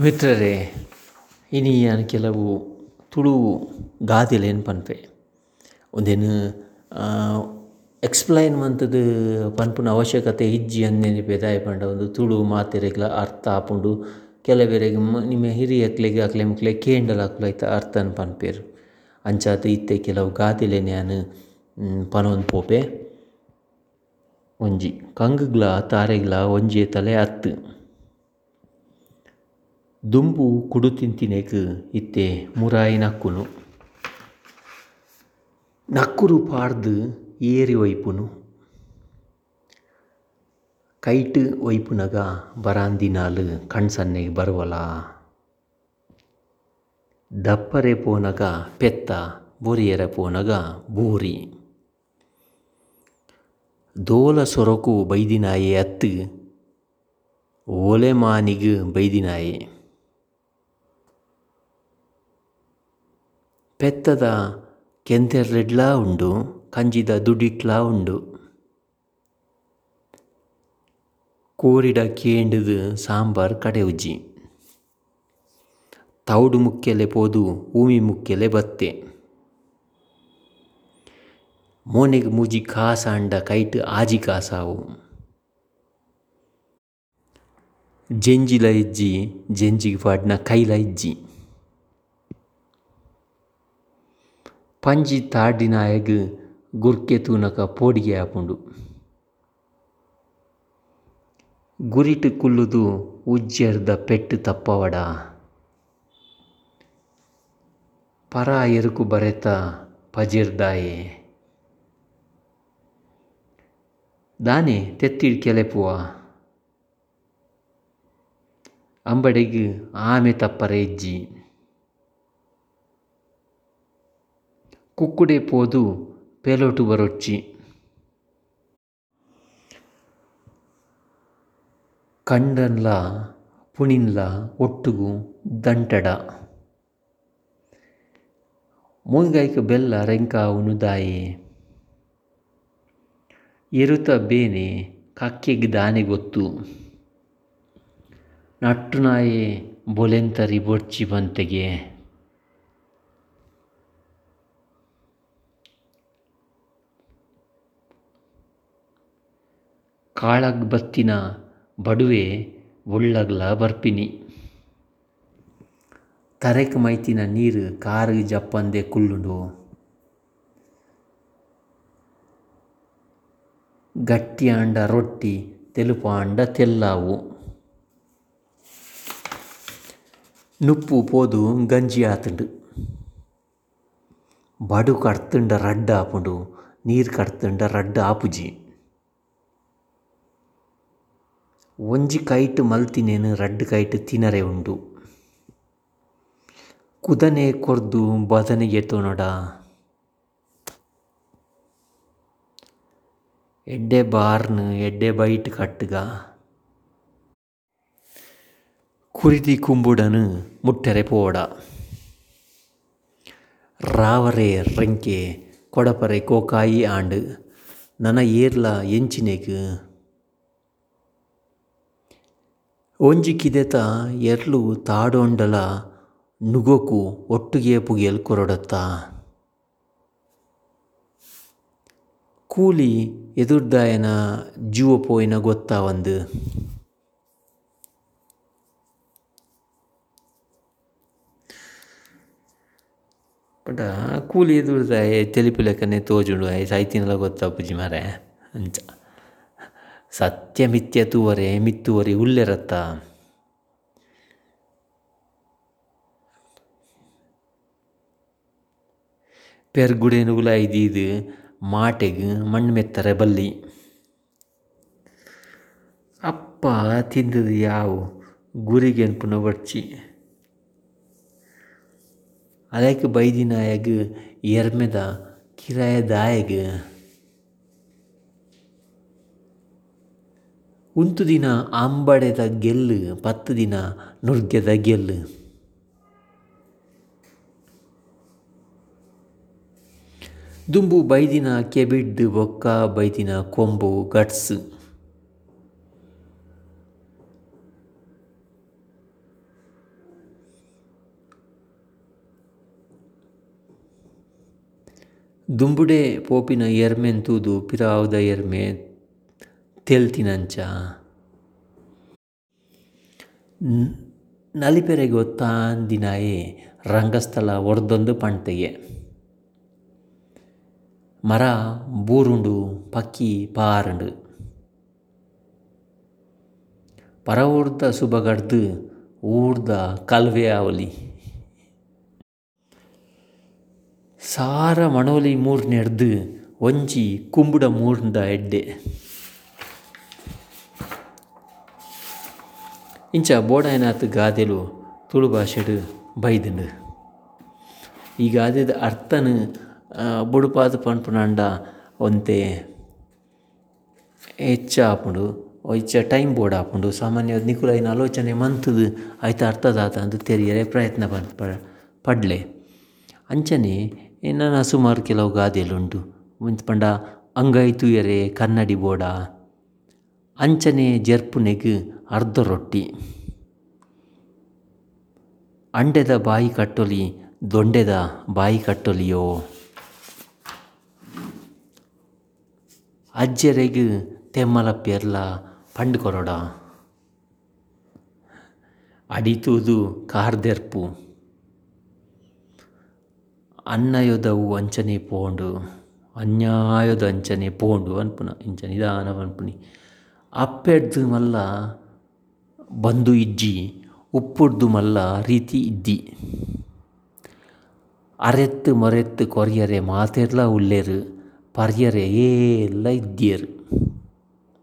ಮಿತ್ರರೇ, ಇನಿಯಾನ್ ಕೆಲವು ತುಳು ಗಾದೆಲೆನ್ ಪನ್ಪೆ. ಉಂದೆನ್ ಎಕ್ಸ್ಪ್ಲೈನ್ ಮಂತದು ಪನ್ಪುನ ಅವಶ್ಯಕತೆ ಇಜ್ಜಿ ಅನ್ನೇನು ಪೇದಾಯ ಪಂಡ. ಒಂದು ತುಳು ಮಾತೆರೆಗ್ಲ ಅರ್ಥ ಆಪುಂಡು ಕೆಲವೆರೆಗ್ ನಿಮ ಹಿರಿಯಕ್ಲೆಗ್ ಹಾಕ್ಲ ಕೇಂಡಲ ಐತ ಅರ್ಥನ್ ಪನ್ಪೆರ್. ಅಂಚಾತ ಇತ್ತೆ ಕೆಲವು ಗಾದೆಲೆನ್ ಯಾನ್ ಪನೊಂದು ಪೋಪೆ. ಒಂಜಿ, ಕಂಗ್‌ಗ್ಲ, ತಾರೆಗ್ಲ, ಒಂಜಿ ತಲೆ ಅತ್ತು. ದುಂಬು ಕುಡು ತಿಂತಿನೇಕ ಇತ್ತೆ ಮುರಾಯಿ ನಕ್ಕುನು. ನಕ್ಕುರು ಪಾಡ್ದ್ ಏರಿ ವೈಪುನು ಕೈಟ್ ವೈಪುನಗ ಬರಾಂದಿನಾಲು ಕಣ್ಸನ್ನೆ ಬರ್ವಲ. ದಪ್ಪರೆ ಪೋನಗ ಪೆತ್ತ, ಬೊರಿಯರೆ ಪೋನಗ ಬೋರಿ. ದೋಲ ಸೊರಕು ಬೈದಿನಾಯೆ ಅತ್ತು ಓಲೆ ಮಾನಿಗ್ ಬೈದಿನಾಯೆ. ಪೆತ್ತದ ಕೆಂತೆರ್ರೆಡ್ಲ ಉಂಡು, ಕಂಜಿದ ದುಡಿಟ್ಲಾ ಉಂಡು. ಕೋರಿಡ ಕೇಂಡದ್ ಸಾಂಬಾರ್ ಕಡೆವುಜಿ ತೌಡು ಮುಕ್ಕೆಲೆ ಪೋದು, ಊಮಿ ಮುಕ್ಕೆಲೆ ಬತ್ತೆ. ಮೋನೆಗ್ ಮೂಜಿ ಕಾಸ ಆಂಡ ಕೈಟ್ ಆಜಿ ಕಾಸಾವು. ಜೆಂಜಿಲ ಇಜ್ಜಿ, ಜೆಂಜಿಗ್ ಪಾಡ್ನ ಕೈಲ ಇಜ್ಜಿ. ಪಂಜಿ ತಾರ್ಡಿನಾಯಗ್ ಗುರ್ಕೆ ತೂನಕ ಪೋಡಿಗೆ ಆಪುಂಡು ಗುರಿಟು ಕುಲ್ಲುದು ಉಜ್ಜೆರ್ದ ಪೆಟ್ಟು ತಪ್ಪವಡ. ಪರ ಎರುಕು ಬರೆತ ಪಜಿರ್ದಾಯೆ. ದಾನೆ ತೆತ್ತಿಡ್ ಕೆಲೆಪುವ. ಅಂಬಡೆಗೆ ಆಮೆ ತಪ್ಪರೆ ಇಜ್ಜಿ. ಕುಕ್ಕುಡೆ ಪೋದು ಪೇಲೋಟು ಬರೊಚ್ಚಿ. ಕಂಡನ್ಲ, ಪುಣಿನ್ಲ ಒಟ್ಟುಗು ದಂಟಡ. ಮೂಂಗೈಕ ಬೆಲ್ಲ ರೆಂಕ ದಾಯೆ. ಎರುತ ಬೇನೆ ಕಕ್ಕೆಗೆ ದಾನೆ ಗೊತ್ತು. ನಟ್ಟು ನಾಯೆ ಬೊಲೆಂತರಿ ಬೊಡ್ಚಿ ಪಂತೆಗೆ ಕಾಳಗ್ ಬತ್ತಿನ ಬಡುವೆ ಒಳ್ಳಗ್ಲ ಬರ್ಪಿನಿ. ತರೆಕ್ ಮೈತಿನ ನೀರು ಕಾರಗ್ ಜಪ್ಪಂದೆ ಕುಲ್ಲುಂಡು. ಗಟ್ಟಿಯಾಂಡ ರೊಟ್ಟಿ ತೆಲುಪಾಂಡ ತೆಲ್ಲಾವು. ನುಪ್ಪು ಪೋದು ಗಂಜಿ ಆತುಂಡು. ಬಡು ಕಡ್ತುಂಡ ರಡ್ಡ ಆಪುಂಡು, ನೀರ್ ಕಡ್ತುಂಡ ರಡ್ಡ ಆಪುಜಿ. ಒಂಜಿ ಕೈಟ್ ಮಲ್ತಿನೆನ್, ರಡ್ಡ್ ಕೈಟ್ ತಿನರೆ ಉಂಡು. ಕುದನೆ ಕೊರ್ದು ಬದನೆಗೆ ಎತ್ತೊನೊಡ. ಎಡ್ಡೆ ಬಾರ್ನ್, ಎಡ್ಡೆ ಬೈಟ್ ಕಟ್ಟುಗ. ಕುರಿತಿ ಕುಂಬುಡನು ಮುಟ್ಟರೆ ಪೋಡ. ರಾವರೆ ರೆಂಕೆ ಕೊಡಪರೆ ಕೋಕಾಯಿ ಆಂಡ್. ನನ ಏರ್ಲ ಎಂಚಿನೆಗ್. ಒಂಜಿ ಕಿದೆತ ಎರ್ಲು ತಾಡೊಂಡಲ ನುಗೊಕು ಒಟ್ಟುಗೆ ಪುಗೆಲ್ ಕೊರಡತ್ತ. ಕೂಲಿ ಎದುರ್ದಾಯನ ಜೀವ ಪೋಯಿನ ಗೊತ್ತಾವಂದ್ ಬಟ್ ಕೂಲಿ ಎದುರ್ದಾಯ ತೆಲಿಪಿಲಕ್ಕನೆ ತೋಜುಂಡು ಐತಿನಲ ಗೊತ್ತಾಪುಜಿ ಮಾರೆ. ಅಂಚ. ಸತ್ಯ ಮಿತ್ತುವರಿ ತೂವರೆ ಮಿತ್ತುವರಿ ಉಲ್ಲೆರತ್ತ ಪೆರ್ಗುಡೆನ್ ಉಲ ದೀದ್ ಮಾಟೆಗ್ ಮಣ್ಣು ಮೆತ್ತರೆ ಬಲ್ಲಿ. ಅಪ್ಪ ತಿಂದದ್ ಯಾವು? ಗುರಿಗೆನ್ಪುನ ಬಡ್ಚಿ ಅದಕ್ಕೆ ಬೈದಿನಾಯಗ ಎರ್ಮೆದ ಕಿರಾಯ ಒಂದು ದಿನ ಆಂಬಡೆದ ಗೆಲ್ಲು, ಪತ್ತು ದಿನ ನುರ್ಗೆದ ಗೆಲ್ಲು. ದುಂಬು ಬೈದಿನ ಕೆಬಿಡ್ಡು, ಬೊಕ್ಕ ಬೈದಿನ ಕೊಂಬು, ಗಟ್ಸ್. ದುಂಬುಡೆ ಪೋಪಿನ ಎರ್ಮೆನ್ ತೂದು, ಪಿರಾವುದ ಎರ್ಮೆ ತೆಲ್ತಿನಂಚ ನಲಿಪೆರೆಗೆ ಗೊತ್ತಾಂದಿನಾಯಿ ರಂಗಸ್ಥಳ ಒಡ್ದೊಂದು ಪಣ್ತೆಗೆ. ಮರ ಬೂರುಂಡು, ಪಕ್ಕಿ ಪಾರಂಡು. ಪರ ಊರ್ದ ಸುಬಗಡ್ದು, ಊರ್ದ ಕಲ್ವೆ ಅವಲಿ ಸಾರ ಮಣೋಲಿ ಮೂರ್ನೆಡ್ದು, ಒಂಜಿ ಕುಂಬುಡ ಮೂರ್ನ ಎಡ್ಡೆ. ಇಂಚ ಬೋಡಾಯನಾಥ ಗಾದೆಲು ತುಳು ಭಾಷೆಡು ಬೈದುಂಡು ಈ ಗಾದೆದ ಅರ್ಥನ ಬುಡುಪಾದ ಪನ್ಪುನಂಡ ಒಂತೆ ಹೆಚ್ಚ ಆಪುಂಡು ಹೆಚ್ಚ ಟೈಮ್ ಬೋರ್ಡ್ ಆಪುಂಡು ಸಾಮಾನ್ಯವಾದ ನಿಕುಲೈನ ಆಲೋಚನೆ ಮಂತದು ಐತ ಅರ್ಥದಾತ ಅಂತ ತೆರಿಯರೆ ಪ್ರಯತ್ನ ಪಡ ಪಡ್ಲೆ. ಅಂಚನೆ ನನ್ನ ಸುಮಾರು ಕೆಲವು ಗಾದೆಲುಂಟು. ಮುಂಚೆ ಪಂಡ ಅಂಗೈ ತುಯರೆ ಕನ್ನಡಿ ಬೋಡ ಅಂಚನೆ ಜರ್ಪುನೆಗ್ ಅರ್ಧ ರೊಟ್ಟಿ. ಅಂಡೆದ ಬಾಯಿ ಕಟ್ಟೊಲಿ ದೊಂಡೆದ ಬಾಯಿ ಕಟ್ಟೊಲಿಯೋ. ಅಜ್ಜರೆಗ್ ತೆಮ್ಮಲ ಪೆರ್ಲ ಪಂಡ್ ಕೊರಡ ಅಡಿತೂದು ಕಾರ್ದೆರ್ಪು. ಅನ್ನಯೋದವು ಅಂಚನೆ ಪೋಂಡು. ಅನ್ಯಾಯದ ಅಂಚನೆ ಪೋಂಡು ಅನ್ಪುನ ಇಂಚ ನಿಧಾನ ಪನ್ಪುನಿ ಅಪ್ಪೆಡ್ದು ಮಲ್ಲ ಬಂದು ಇಜ್ಜಿ ಉಪ್ಪುಡ್ದು ಮಲ್ಲ ರೀತಿ ಇದ್ದಿ. ಅರೆತ್ತು ಮೊರೆತ್ತು ಕೊರಿಯರೆ ಮಾತೆರ್ಲ ಉಳ್ಳೇರು, ಪರ್ಯರೆ ಏಲ್ಲ ಇದ್ದೀರು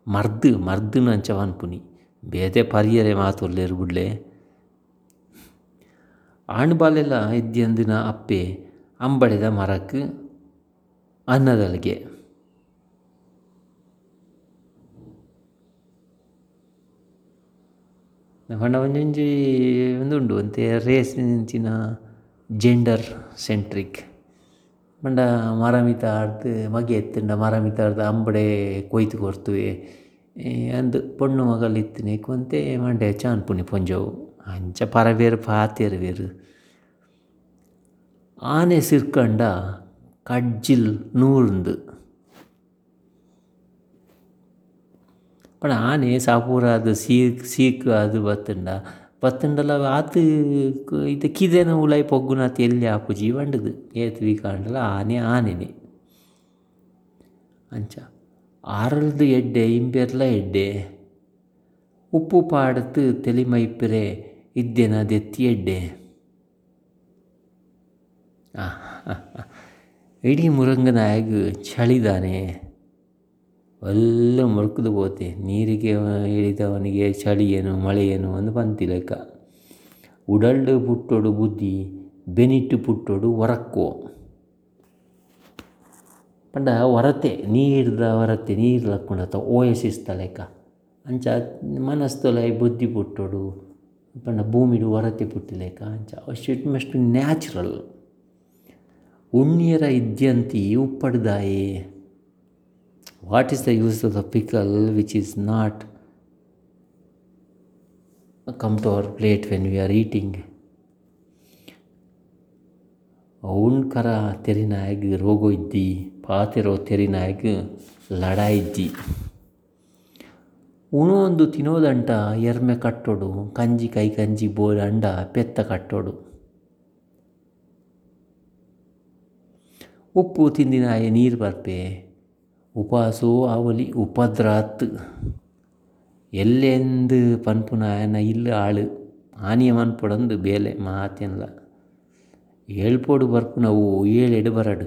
ಮರ್ದು ಮರ್ದು ಅಂಚ ಪುನಿ ಬೇದೆ ಪರ್ಯರೆ ಮಾತು ಉಳ್ಳೇರು ಬಿಡ್ಲೆ. ಆಣ್ಬಾಲೆಲ್ಲ ಇದ್ದಿಯಂದಿನ ಅಪ್ಪೆ ಅಂಬಡೆದ ಮರಕ್ಕೆ ಅನ್ನದಲ್ಗೆ. ಪಂಡ ಒಂಜೊಂಜಿ ಉಂದುಂಡು ಅಂತೆ ರೇಸ್ ಇಂಚಿನ ಜೆಂಡರ್ ಸೆಂಟ್ರಿಕ್ ಪಂಡ ಮರ ಮಿತ ಮಗೆ ಎತ್ತುಂಡ ಮರ ಮಿತ ಆಡ್ದು ಅಂಬಡೆ ಕೊಯ್ತು ಕೊರ್ತುವೆ. ಅಂದು ಪೊಣ್ಣು ಮಗಲ್ ಇತ್ತಿನ ಒಂತೆ ಮಂಡೆ ಚಾನ್ಪುನಿ ಪೊಂಜವು. ಅಂಚ ಪಾತೆರ್ ಬೇರು. ಆನೆ ಸಿರ್ಕಂಡ ಕಡ್ಜಿಲ್ ನೂರುಂದು. ಪಂಡ ಆನೆ ಸಾಪೂರಾದ್ ಸೀಕ್ ಸೀಕ್ ಅದು ಬತ್ತುಂಡ ಬತ್ತುಂಡಲ ಆತು ಇದು ಕಿದೆನ ಉಲಾಯಿ ಪೊಗ್ಗುನಾತ್ ಎಲ್ಲಿ ಆಪುಜಿ ಪಂಡುದು ಏತ್ ವಿಕಾಂಡಲ ಆನೆ ಆನೆನೆ ಅಂಚ ಆರಲ್ದು ಎಡ್ಡೆ ಇಂಬೆರ್ಲ ಎಡ್ಡೆ ಉಪ್ಪು ಪಾಡತ್ ತೆಲಿಮೈಪ್ಪರೆ ಇದ್ದೆನ ದೆತ್ತಿ ಎಡ್ಡೆ ಇಡೀ ಮುರಂಗನಾಯಗ್ ಚಳಿದಾನೆ ಒಲ್ಲ ಮೊಳ್ಕುದು ಹೋತೆ ನೀರಿಗೆ ಇಳಿದವನಿಗೆ ಚಳಿ ಏನು ಮಳೆ ಏನು ಅಂದು ಬಂತಿ ಲೆಕ್ಕ. ಉಡಲ್ಡು ಪುಟ್ಟೊಡು ಬುದ್ಧಿ, ಬೆನಿಟ್ಟು ಪುಟ್ಟೊಡು ಒರಕ್ಕೋ ಪಂಡ ಹೊರತೆ ನೀರ್ದ ಹೊರತೆ ನೀರು ಲಕ್ಕೊಂಡತ ಓಯಸಿಸ್ತ ಲೆಕ್ಕ. ಅಂಚ ಮನಸ್ತೊಲ ಬುದ್ಧಿ ಪುಟ್ಟೊಡು, ಪಂಡ ಭೂಮಿಡು ಹೊರತೆ ಪುಟ್ಟಿ ಲೆಕ್ಕ. ಅಂಚ ಅಷ್ಟು ಮಸ್ಟ್ ನ್ಯಾಚುರಲ್. ಉಣ್ಣಿಯರ ಇದ್ಯಂತಿ ಉಪ್ಪಡ್ದಾಯೆ. Is the use of the pickle which is not come to our plate when we are eating ಅವ್ನ ಕರ ತೆರಿನಾಯಗ್ ರೋಗೋ ಇದ್ದಿ ಪಾತೆರೋ ತೆರಿನಾಯಗ್ ಲಡ ಇದ್ದಿ ಉಣೊಂದು ತಿನ್ನೋದಂಟ ಎರ್ಮೆ ಕಟ್ಟೋಡು ಕಂಜಿ ಕೈ ಕಂಜಿ ಬೋಲ್ ಅಂಡ ಪೆತ್ತ ಕಟ್ಟೋಡು ಉಪ್ಪು ತಿಂದಿನಾಯ ನೀರು ಬರ್ಪೆ ಉಪಾಸೋ ಆವಲಿ ಉಪದ್ರಾತ್. ಎಲ್ಲೆಂದು ಪನ್ಪುನಾಯನ ಇಲ್ಲ ಆಳು. ಆನಿಯ ಮನ್ಪೊಡಂದು ಬೇಲೆ ಮಾತೆನ್ಲ ಏಳ್ಪೋಡು ಬರ್ಪುನವು ಏಳೆಡು ಬರಡು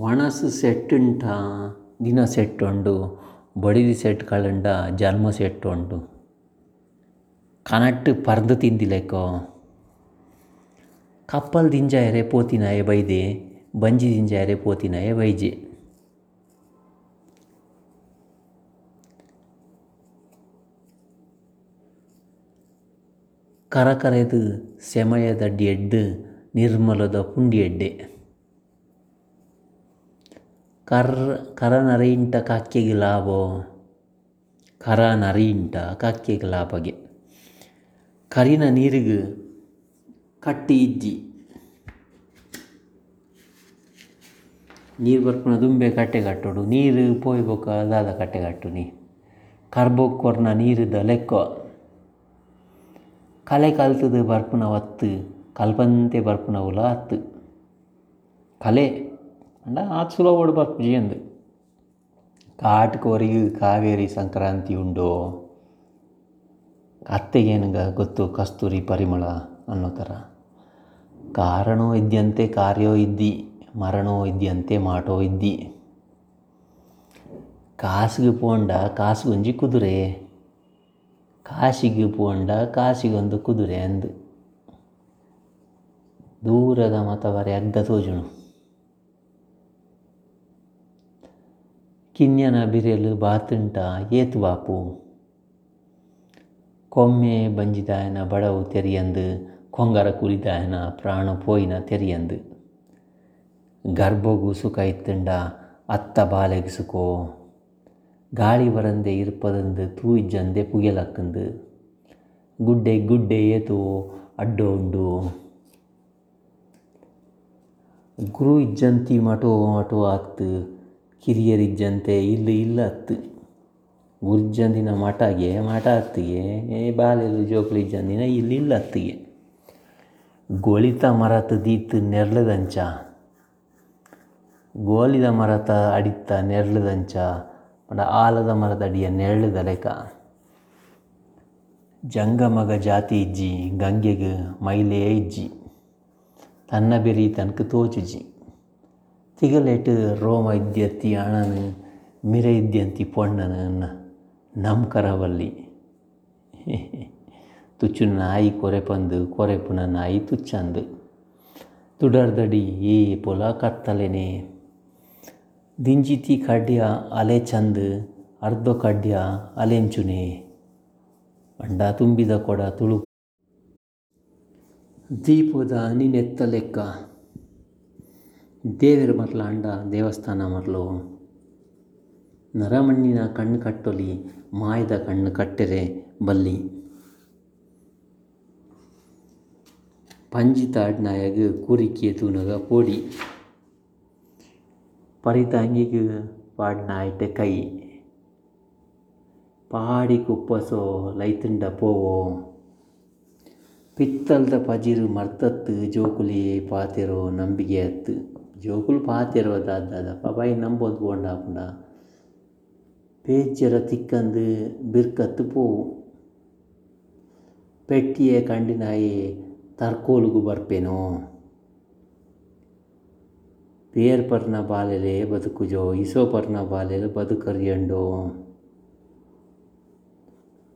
ಒಣಸು ಸೆಟ್ಟುಂಟ, ದಿನ ಸೆಟ್ಟುಂಡು. ಬಡಿದಿ ಸೆಟ್ ಕಳಂಡ, ಜನ್ಮ ಸೆಟ್ಟುಂಡು. ಕನಟ್ಟು ಪರ್ದು ತಿಂದಿಲೆಕ್ಕೋ ಕಪ್ಪಲ್ ದಿಂಜಾಯರೆ ಪೋತಿನಾಯೆ ಬೈದೆ ಬಂಜಿ ದಿಂಜಾಯರೆ ಪೋತಿನಾಯೆ ಬೈಜೆ ಕರಕರೆದು ಸೆಮಯದಡ್ಡಿ ಎಡ್ಡು ನಿರ್ಮಲದ ಪುಂಡಿ ಎಡ್ಡೆ ಕರ್ ಕರ ನರೆಯಿಂಟ ಕಕ್ಕೆಗೆ ಲಾಭೋ ಕರ ನರಿಯಿಂಟ ಕಕ್ಕೆಗೆ ಲಾಭಗೆ ಕರಿನ ನೀರಿಗೆ ಕಟ್ಟಿ ಇಜ್ಜಿ ನೀರು ಬರ್ಪುನ ದುಂಬೆ ಕಟ್ಟೆ ಕಟ್ಟೋಡು, ನೀರು ಪೋಯಿ ಬೊಕ ದಾದ ಕಟ್ಟೆ ಕಟ್ಟು ನೀ. ಕೊರ್ನ ನೀರುದ ಲೆಕ್ಕ. ಕಲೆ ಕಲ್ತದು ಬರ್ಪುನ ಒತ್ತು, ಕಲ್ಪಂತೆ ಬರ್ಪುನ ಉಲ ಅತ್ತು ಕಲೆ, ಅಂಡ ಆತ್ ಓಡ್ ಬರ್ಪು ಜೀಯಂದು ಕಾಟ್ಕೋರಿಗೆ ಕಾವೇರಿ ಸಂಕ್ರಾಂತಿ ಉಂಡೋ, ಅತ್ತೆಗೇನುಗ ಗೊತ್ತು ಕಸ್ತೂರಿ ಪರಿಮಳ ಅನ್ನೋ ಥರ. ಕಾರಣೋ ಇದ್ದಂತೆ ಕಾರ್ಯೋ ಇದ್ದಿ. ಮರಣೋ ಅಂತೆ ಮಾಟೋ ಇದ್ದಿ. ಕಾಸಿಗೆ ಪೋಂಡ ಕಾಸಿಗೊಂಜಿ ಕುದುರೆ. ಕಾಶಿಗೆ ಪೋಂಡ ಕಾಸಿಗೊಂದು ಕುದುರೆ ಅಂದು. ದೂರದ ಮತವರೆ ಅಗ್ಗ ತೋಜುಣು. ಕಿನ್ಯನ ಬಿರೆಲು ಬಾತುಂಟ ಏತು ಬಾಪು. ಕೊಮ್ಮೆ ಬಂಜಿದಾಯನ ಬಡವು ತೆರಿಯಂದು, ಕೊಂಗರ ಕುರಿದಾಯನ ಪ್ರಾಣ ಪೋಯಿನ ತೆರಿಯಂದು. ಗರ್ಭಗು ಸುಖ ಇತ್ತಂಡ ಅತ್ತ ಬಾಲೆಗಿಸುಕೋ. ಗಾಳಿ ಬರಂದೆ ಇರ್ಪದಂದು ತೂ ಇಜ್ಜಂದೆ ಪುಗೆಲಕ್ಕಂದು. ಗುಡ್ಡೆ ಗುಡ್ಡೆ ಏತು ಅಡ್ಡೋ ಉಂಡು. ಗುರು ಇಜ್ಜಂತಿ ಮಟೋ ಮಟೋ ಆತ್ತು ಕಿರಿಯರಿಜ್ಜಂತೆ ಇಲ್ಲ ಇಲ್ಲ ಅತ್ತು ಗುರ್ಜಂದಿನ ಮಠಗೆ ಮಠ ಅತ್ತಿಗೆ ಏ ಬಾಲೆಲು ಜೋಕ್ಲಿ ಜಂದಿನ ಇಲ್ಲಿ ಇಲ್ಲ ಹತ್ತಿಗೆ ಗೋಳಿತ ಮರತ ದೀತ್ ನೆರ್ಲದಂಚ ಗೋಲಿದ ಮರತ ಅಡಿತ್ತ ನೆರ್ಲದಂಚ ಪಂಡ ಆಲದ ಮರದ ಅಡಿಯ ನೆರಳದ ಲೆಕ್ಕ ಜಂಗಮಗ ಜಾತಿ ಇಜ್ಜಿ, ಗಂಗೆಗೆ ಮೈಲೇ ಇಜ್ಜಿ. ತನ್ನ ಬೆರಿ ತನಕ ತೋಚುಜಿ ತಿಗಲೇಟ್ ರೋಮ ಇದ್ಯತ್ತಿ ಅಣನು, ಮಿರೆ ಇದ್ಯಂತಿ ಪೊಣ್ಣನ ನಮ್ಮ ಕರವಲ್ಲಿ. ತುಚ್ಚು ನಾಯಿ ಕೊರೆ ಪಂದು ಕೊರೆಪುನ ನಾಯಿ ತುಚ್ಚಂದು. ತುಡರ್ದಡಿ ಏ ಪೊಲ ಕತ್ತಲೆನೆ ದಿಂಜಿತಿ ಕಡ್ಯ ಅಲೆ ಚಂದ್, ಅರ್ಧ ಕಡ್ಯ ಅಲೆಂಚುನೆ ಅಂಡ ತುಂಬಿದ ಕೊಡ ತುಳು. ದೀಪದ ನಿನೆತ್ತ ಲೆಕ್ಕ. ದೇವರ ಮರಲ ಅಂಡ ದೇವಸ್ಥಾನ ಮರಲು. ನರಮಣ್ಣಿನ ಕಣ್ಣು ಕಟ್ಟೊಲಿ, ಮಾಯದ ಕಣ್ಣು ಕಟ್ಟೆರೆ ಬಲ್ಲಿ. ಪಂಜಿತಾಡ್ನಾಯಗ ಕೂರಿಕೆ ತೂನಗ ಪೋಡಿ. ಪರಿತಾಂಗಿಗೆ ಪಾಡ್ನಾಯ್ಟೆ ಕೈ ಪಾಡಿ ಕುಪ್ಪಸೋ ಲೈತುಂಡ ಪೋವೋ ಪಿತ್ತಲ್ದ ಪಜಿರು ಮರ್ತತ್ತು ಜೋಕುಲಿ ಪಾತೆರೋ ನಂಬಿಗೆ ಅತ್ತು ಜೋಕುಲು ಪಾತೆರೋ ದಾದ ಪಬಾಯಿ ನಂಬೋದು ಬೋಂಡ ಪುಂಡ ಪೇಚರ ತಿಕ್ಕಂದು ಬಿರ್ಕತ್ತು ಪೋವು ಪೆಟ್ಟಿಯೆ ಕಂಡಿನಾಯಿ ತರ್ಕೋಲುಗು ಬರ್ಪೇನೋ ಪೇರ್ ಪರ್ನ ಬಾಲೆಲೆ ಬದುಕುಜೋ ಇಸೋ ಪರ್ನ ಬಾಲೆಲೆ ಬದುಕರಿಯಂಡೋ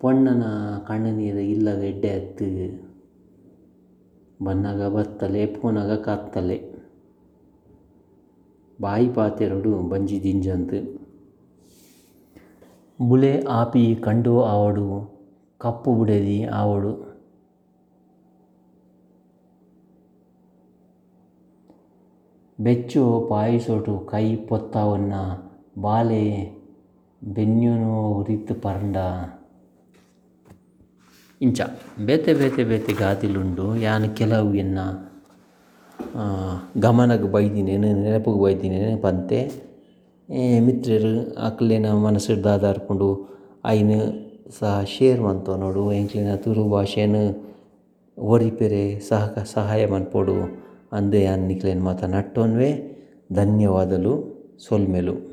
ಪೊಣ್ಣನ ಕಣ್ಣ ನೀರು ಇಲ್ಲದ ಎಡ್ಡೆ ಹತ್ತು ಬನ್ನಗ ಬತ್ತಲೆ ಪೋನಗ ಕತ್ತಲೆ ಬಾಯಿ ಪಾತೆರಡು ಬಂಜಿ ದಿಂಜಂತು ಬುಳೆ ಆಪಿ ಕಂಡು ಆವಡು ಕಪ್ಪು ಬುಡೆದಿ ಆವಡು ಬೆಚ್ಚು ಪಾಯಿಸೋಟು ಕೈ ಪೊತ್ತವನ್ನ ಬಾಲೆ ಬೆನ್ಯುನೋ ಉರಿತು ಪರಂಡ. ಇಂಚ. ಬೇತೆ ಬೇತೆ ಬೇತೆ ಗಾದಿಲುಂಡು ಯಾನ್ ಕೆಲವು ಎನ್ನ ಗಮನಕ್ಕೆ ಬೈದಿನೇನು ನೆನಪಿಗೆ ಬೈದಿನೇನು ಪಂತೆ ಮಿತ್ರರು, ಅಕ್ಲೆನ ಮನಸ್ಸು ದಾದಾರ್ಪುಂಡು ಐನ್ ಸಹ ಶೇರ್ ನೋಡು, ಎಂಕ್ಲೆನ ತುಲು ಭಾಷೆನ್ ಒರಿಪೆರೆ ಸಹ ಸಹಾಯ ಮನ್ಪೊಡು. ಅಂದೆ ಯಾನ್ ನಿಕ್ಲೆನ್ ಮಾತ ನಟ್ಟೊನ್ವೆ ಧನ್ಯವಾದಲು. ಸೊಲ್ಮೆಲು.